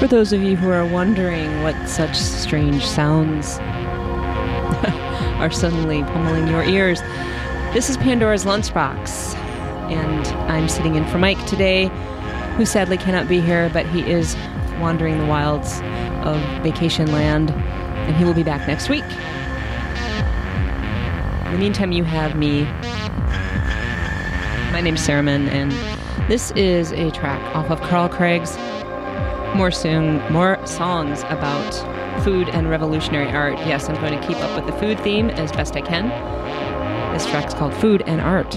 For those of you who are wondering what such strange sounds are suddenly pummeling your ears, this is Pandora's Lunchbox, and I'm sitting in for Mike today, who sadly cannot be here, but he is wandering the wilds of vacation land, and he will be back next week. In the meantime, you have me. My name's Sarahman, and this is a track off of Carl Craig's more soon, more songs about food and revolutionary art. Yes, I'm going to keep up with the food theme as best I can. This track's called Food and Art.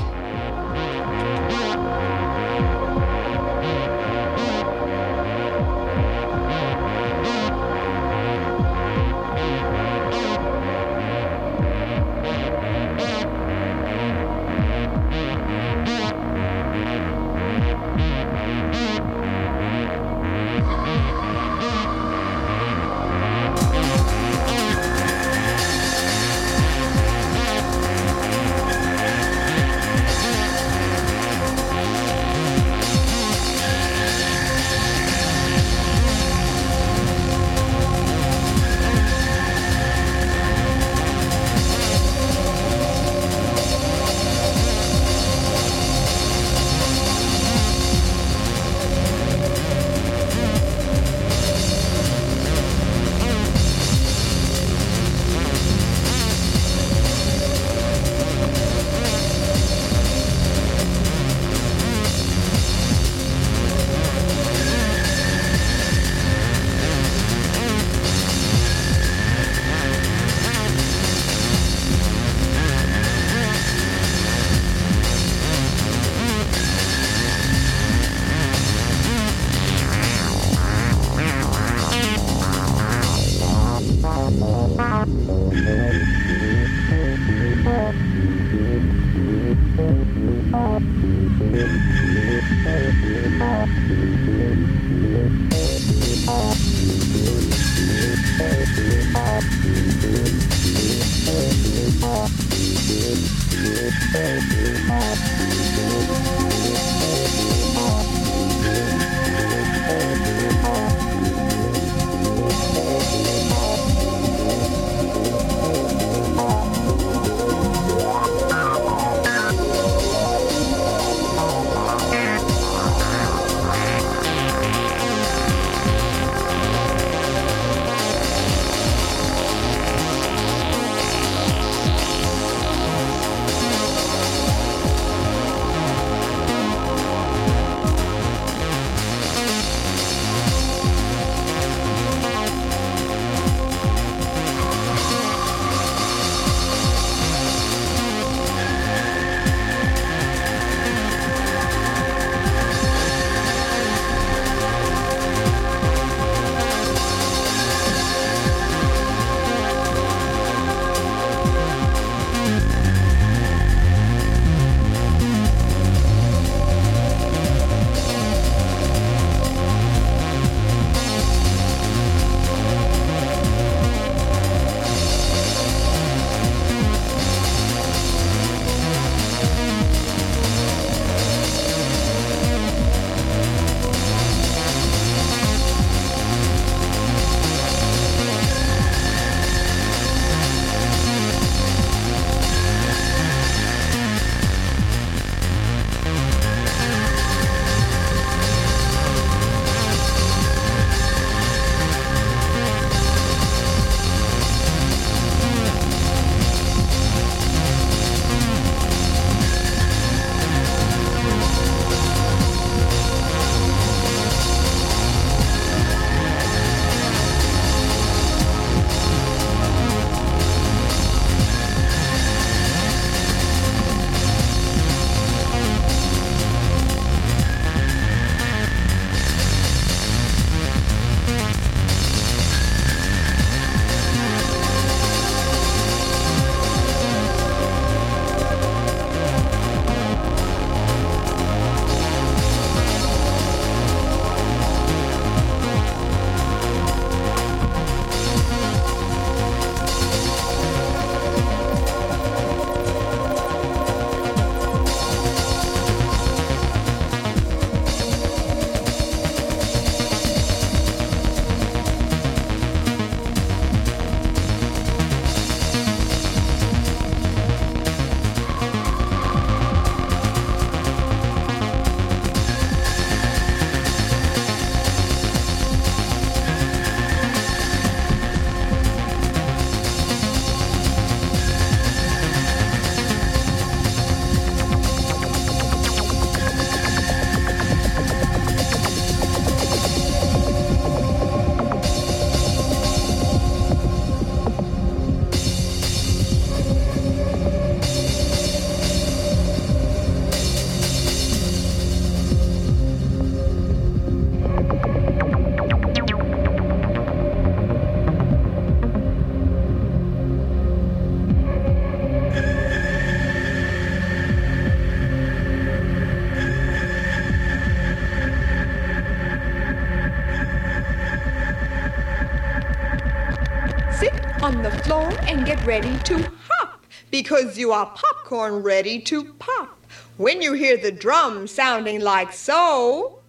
On the floor and get ready to hop because you are popcorn ready to pop. When you hear the drum sounding like so,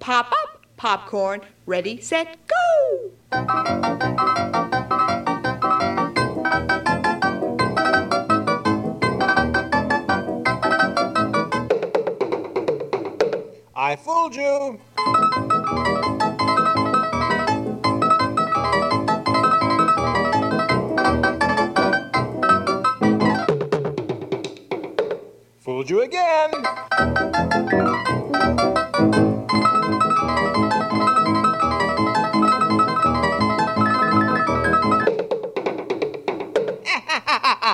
pop up, popcorn, ready, set, go. I fooled you. Fooled you again.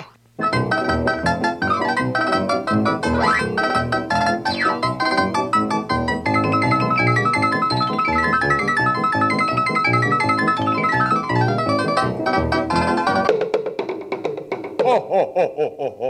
Ho, ho, ho, ho, ho,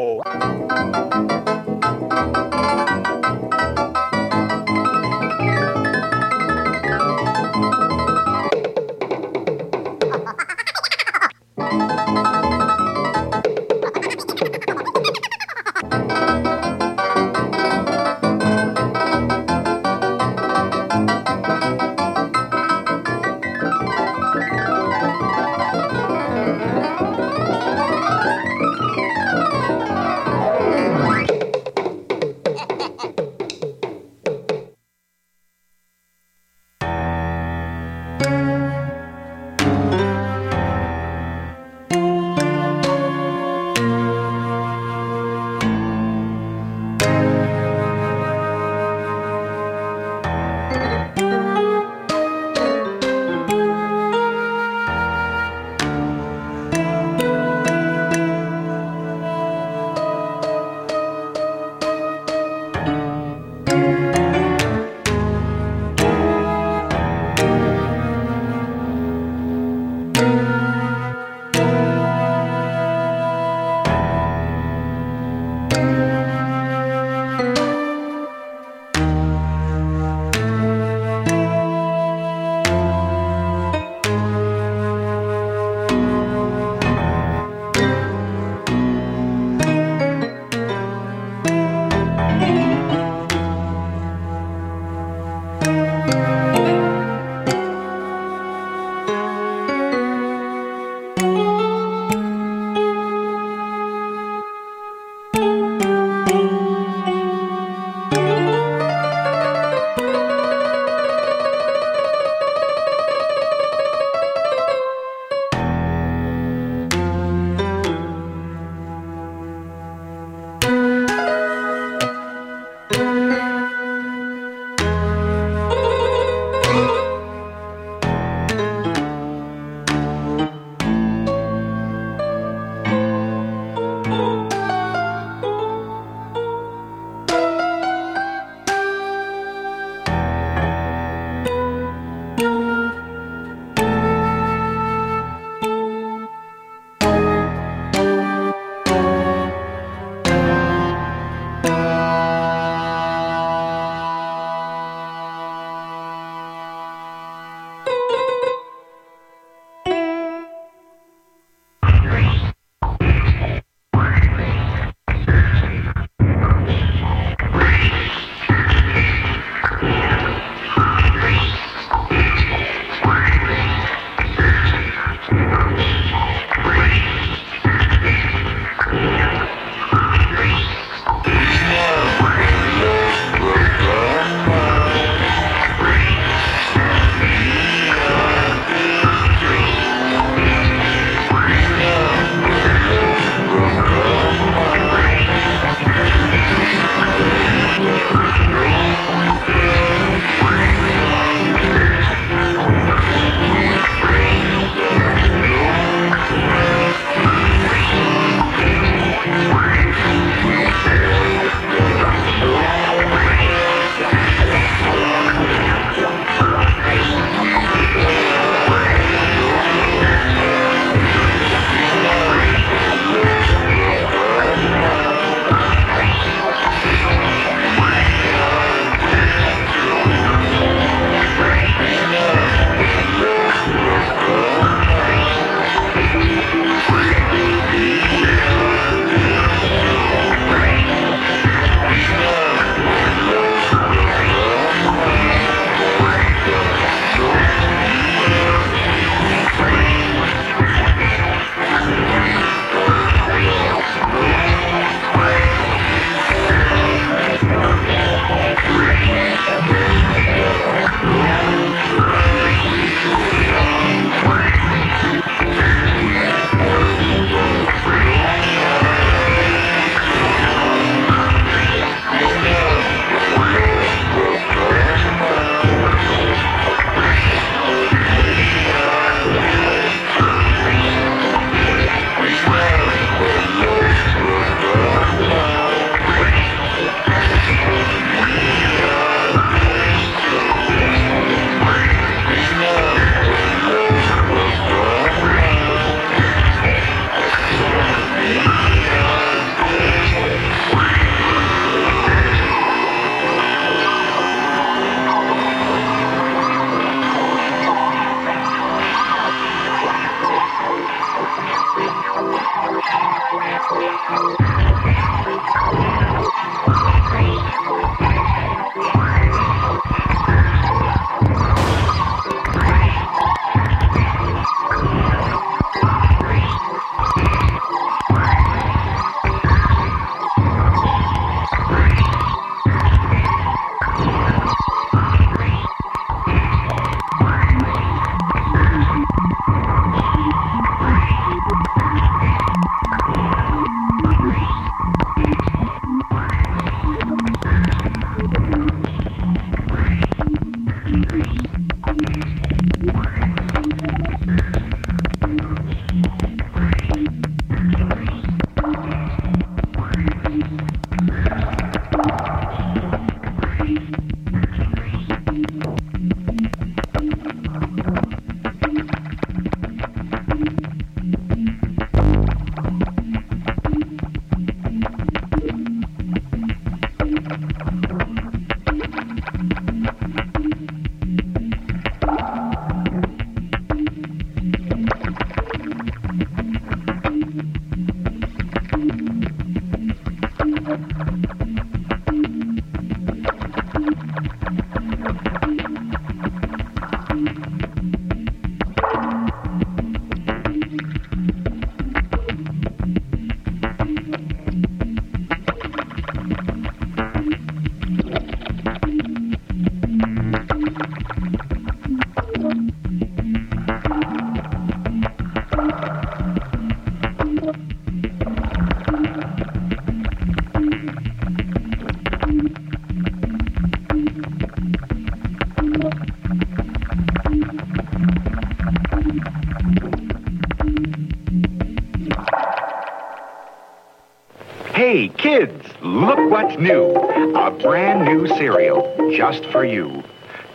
Hey, kids, look what's new. A brand new cereal just for you.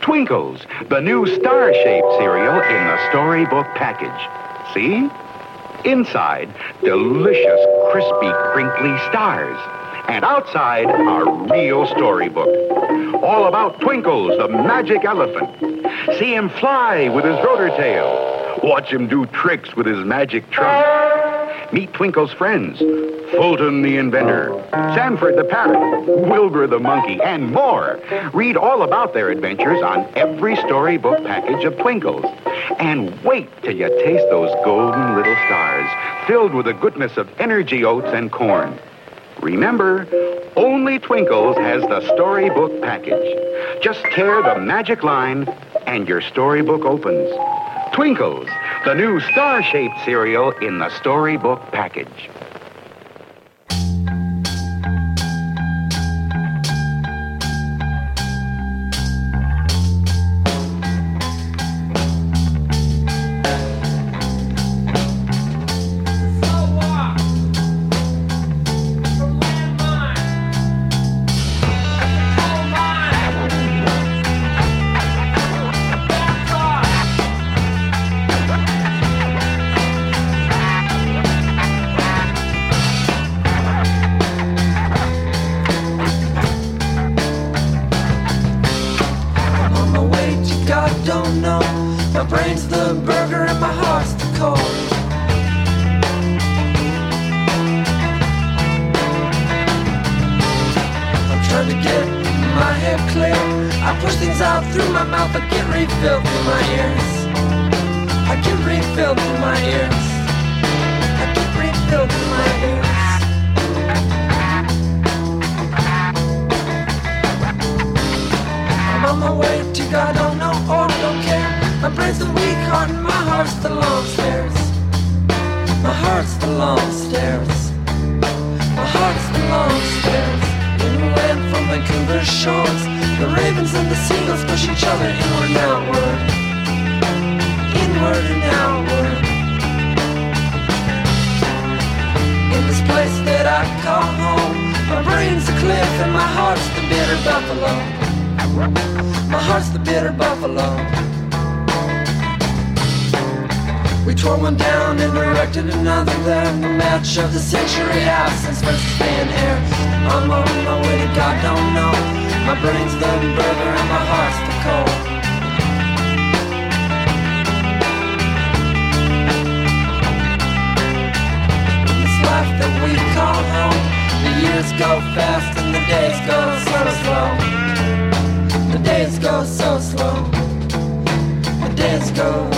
Twinkles, the new star-shaped cereal in the storybook package. See? Inside, delicious, crispy, crinkly stars. And outside, a real storybook. All about Twinkles, the magic elephant. See him fly with his rotor tail. Watch him do tricks with his magic trunk. Meet Twinkle's friends. Fulton the inventor, Sanford the parrot, Wilbur the monkey, and more. Read all about their adventures on every storybook package of Twinkles. And wait till you taste those golden little stars filled with the goodness of energy oats and corn. Remember, only Twinkles has the storybook package. Just tear the magic line and your storybook opens. Twinkles, the new star-shaped cereal in the storybook package. My brain's the burger and my heart's the. I'm trying to get my head clear. I push things out through my mouth, I get refilled through my ears. I get refilled through my ears. I get refilled through my ears. I'm on my way to God, I don't know or brain's the weak heart and my heart's the long stairs. My heart's the long stairs. My heart's the long stairs. Inland from Vancouver shores, the ravens and the seagulls push each other inward and outward. Inward and outward. In this place that I call home, my brain's a cliff and my heart's the bitter buffalo. My heart's the bitter buffalo. We tore one down and erected another there. The match of the century absence versus thin air. I'm on my way to God, don't know. My brain's the burger and my heart's the cold. This life that we call home, the years go fast and the days go so slow. The days go so slow. The days go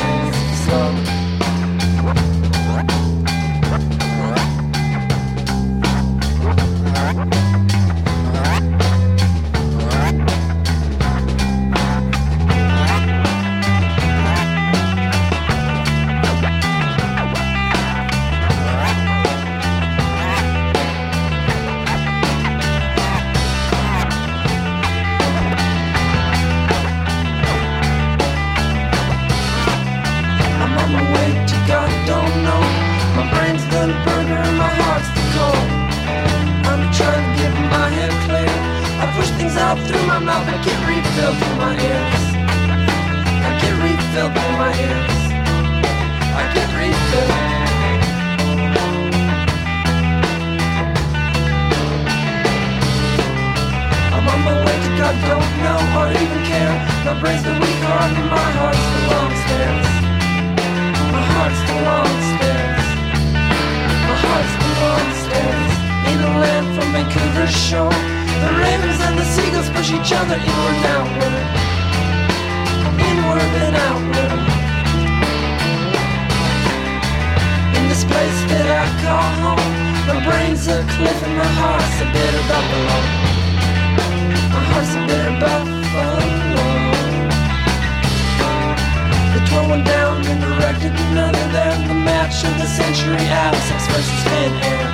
match of the century, absence versus thin air.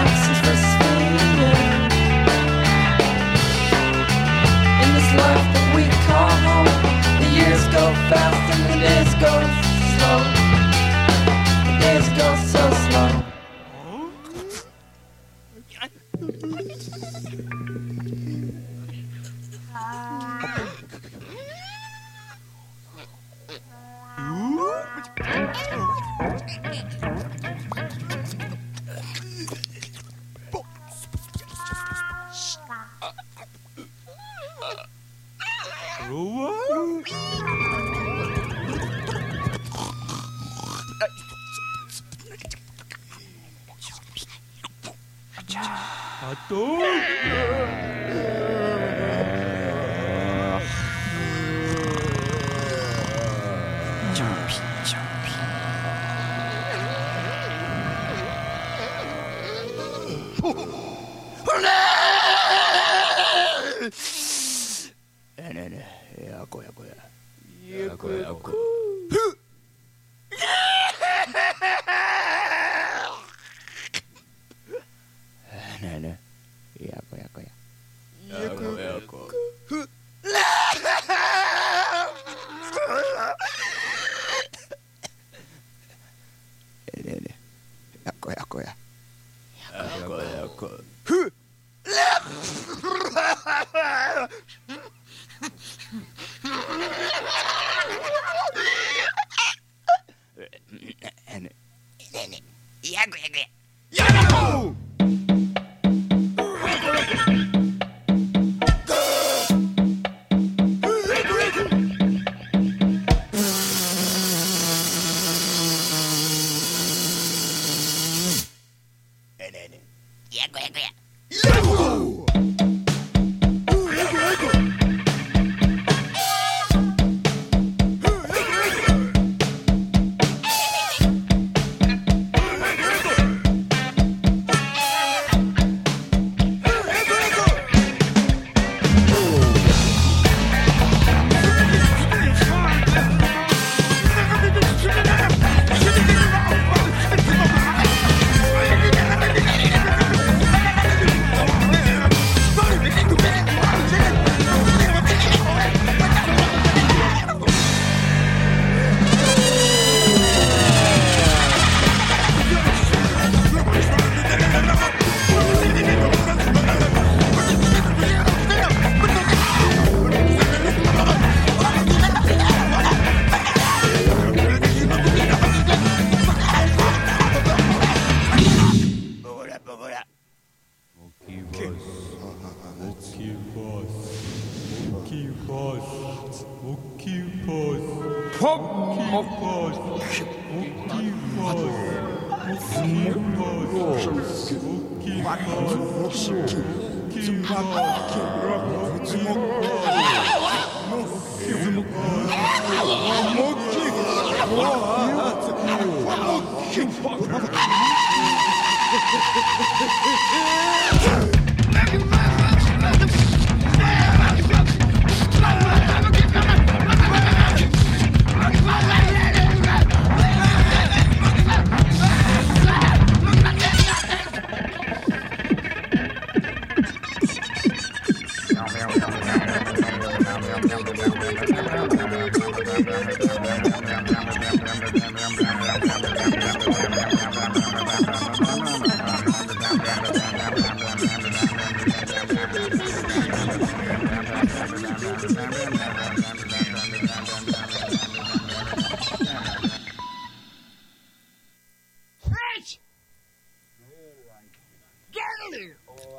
Absence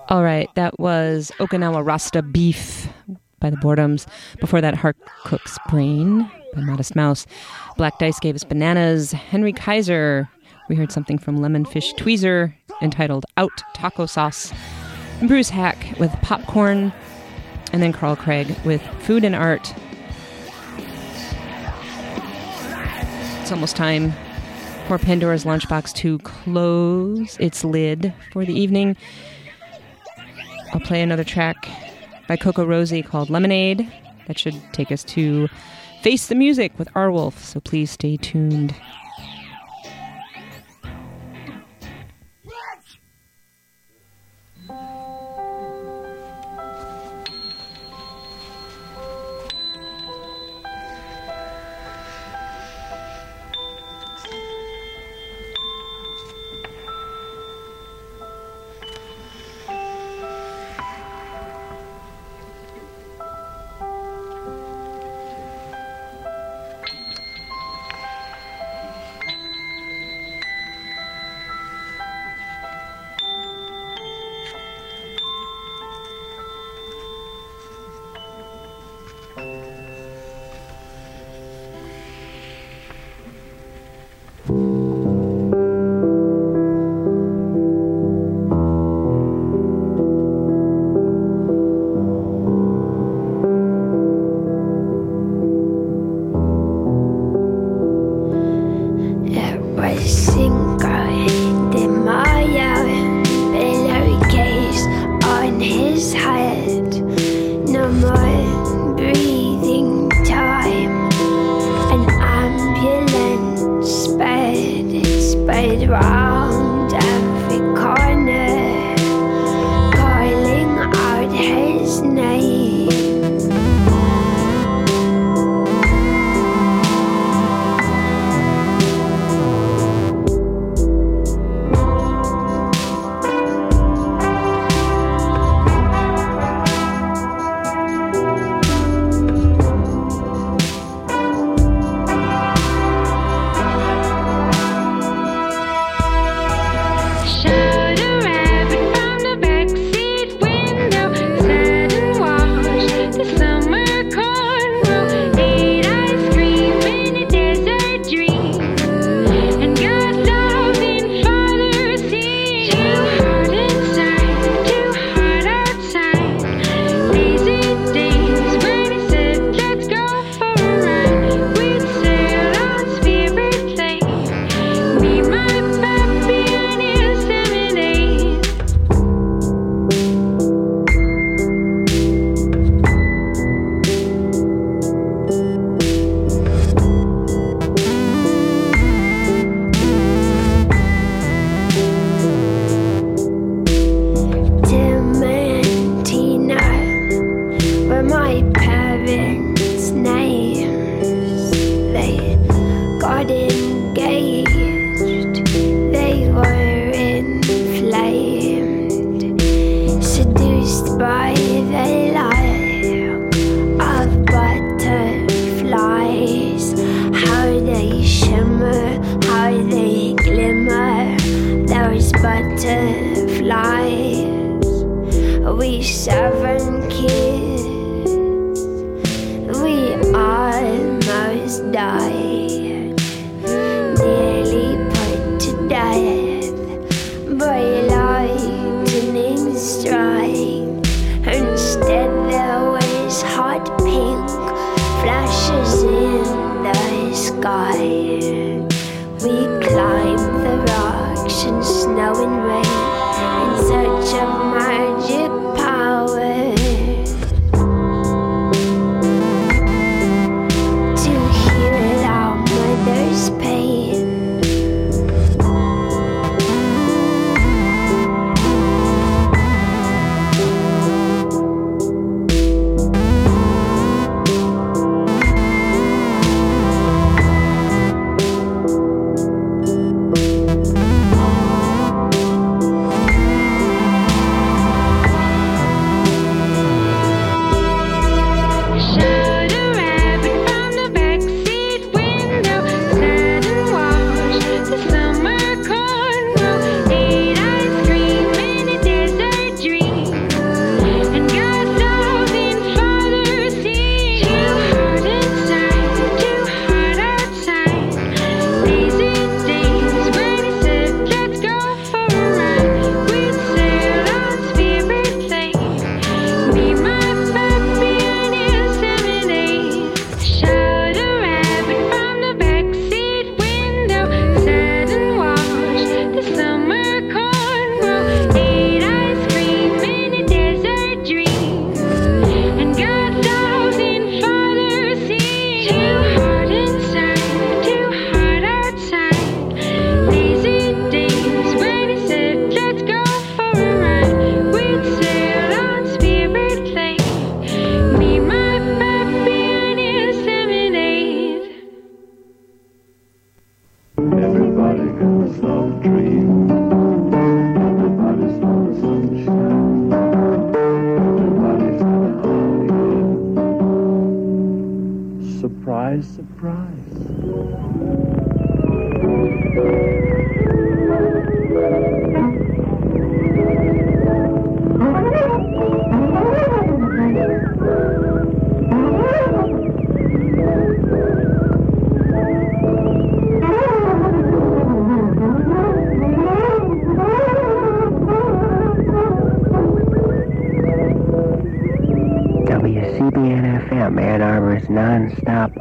All right, that was Okinawa Rasta Beef by the Boredoms. Before that, Heart Cook's Brain by Modest Mouse. Black Dice gave us Bananas. Henry Kaiser, we heard something from Lemon Fish Tweezer entitled Out Taco Sauce. And Bruce Haack with Popcorn. And then Carl Craig with Food and Art. It's almost time for Pandora's Lunchbox to close its lid for the evening. I'll play another track by CocoRosie called Lemonade. That should take us to Face the Music with R Wolf, so please stay tuned. they shimmer, how they glimmer. Those butterflies, we seven kids. and rain.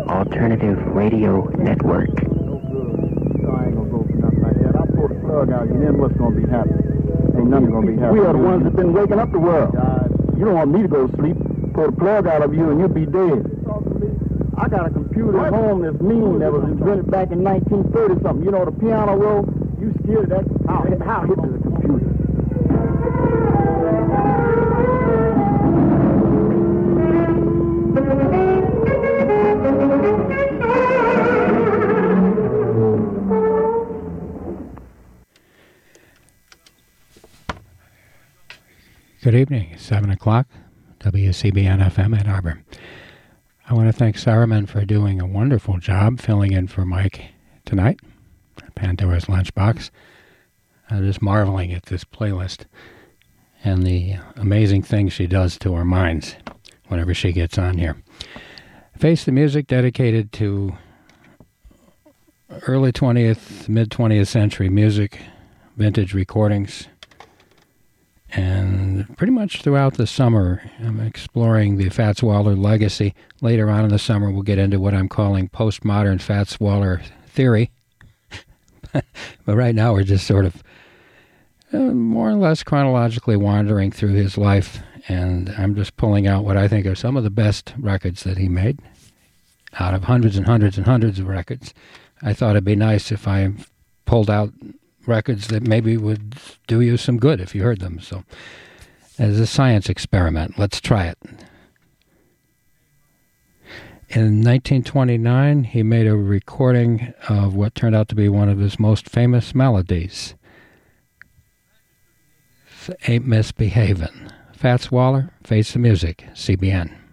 Alternative Radio Network. We are the ones that've been waking up the world. You don't want me to go to sleep. Pull the plug out of you, and you'll be dead. I got a computer at home that's mean that was invented back in 1930 something. You know the piano roll. You scared of that? How, how Good evening. 7 o'clock, WCBN FM Ann Arbor. I want to thank Saruman for doing a wonderful job filling in for Mike tonight. Pandora's Lunchbox. I'm just marveling at this playlist and the amazing things she does to our minds whenever she gets on here. Face the music dedicated to early 20th, mid 20th century music, vintage recordings, and pretty much throughout the summer, I'm exploring the Fats Waller legacy. Later on in the summer, we'll get into what I'm calling postmodern Fats Waller theory. but right now, we're just sort of uh, more or less chronologically wandering through his life, and I'm just pulling out what I think are some of the best records that he made out of hundreds and hundreds and hundreds of records. I thought it'd be nice if I pulled out records that maybe would do you some good if you heard them. So, as a science experiment, let's try it. In 1929, he made a recording of what turned out to be one of his most famous melodies. Ain't Misbehavin'. Fats Waller, Face the Music, CBN.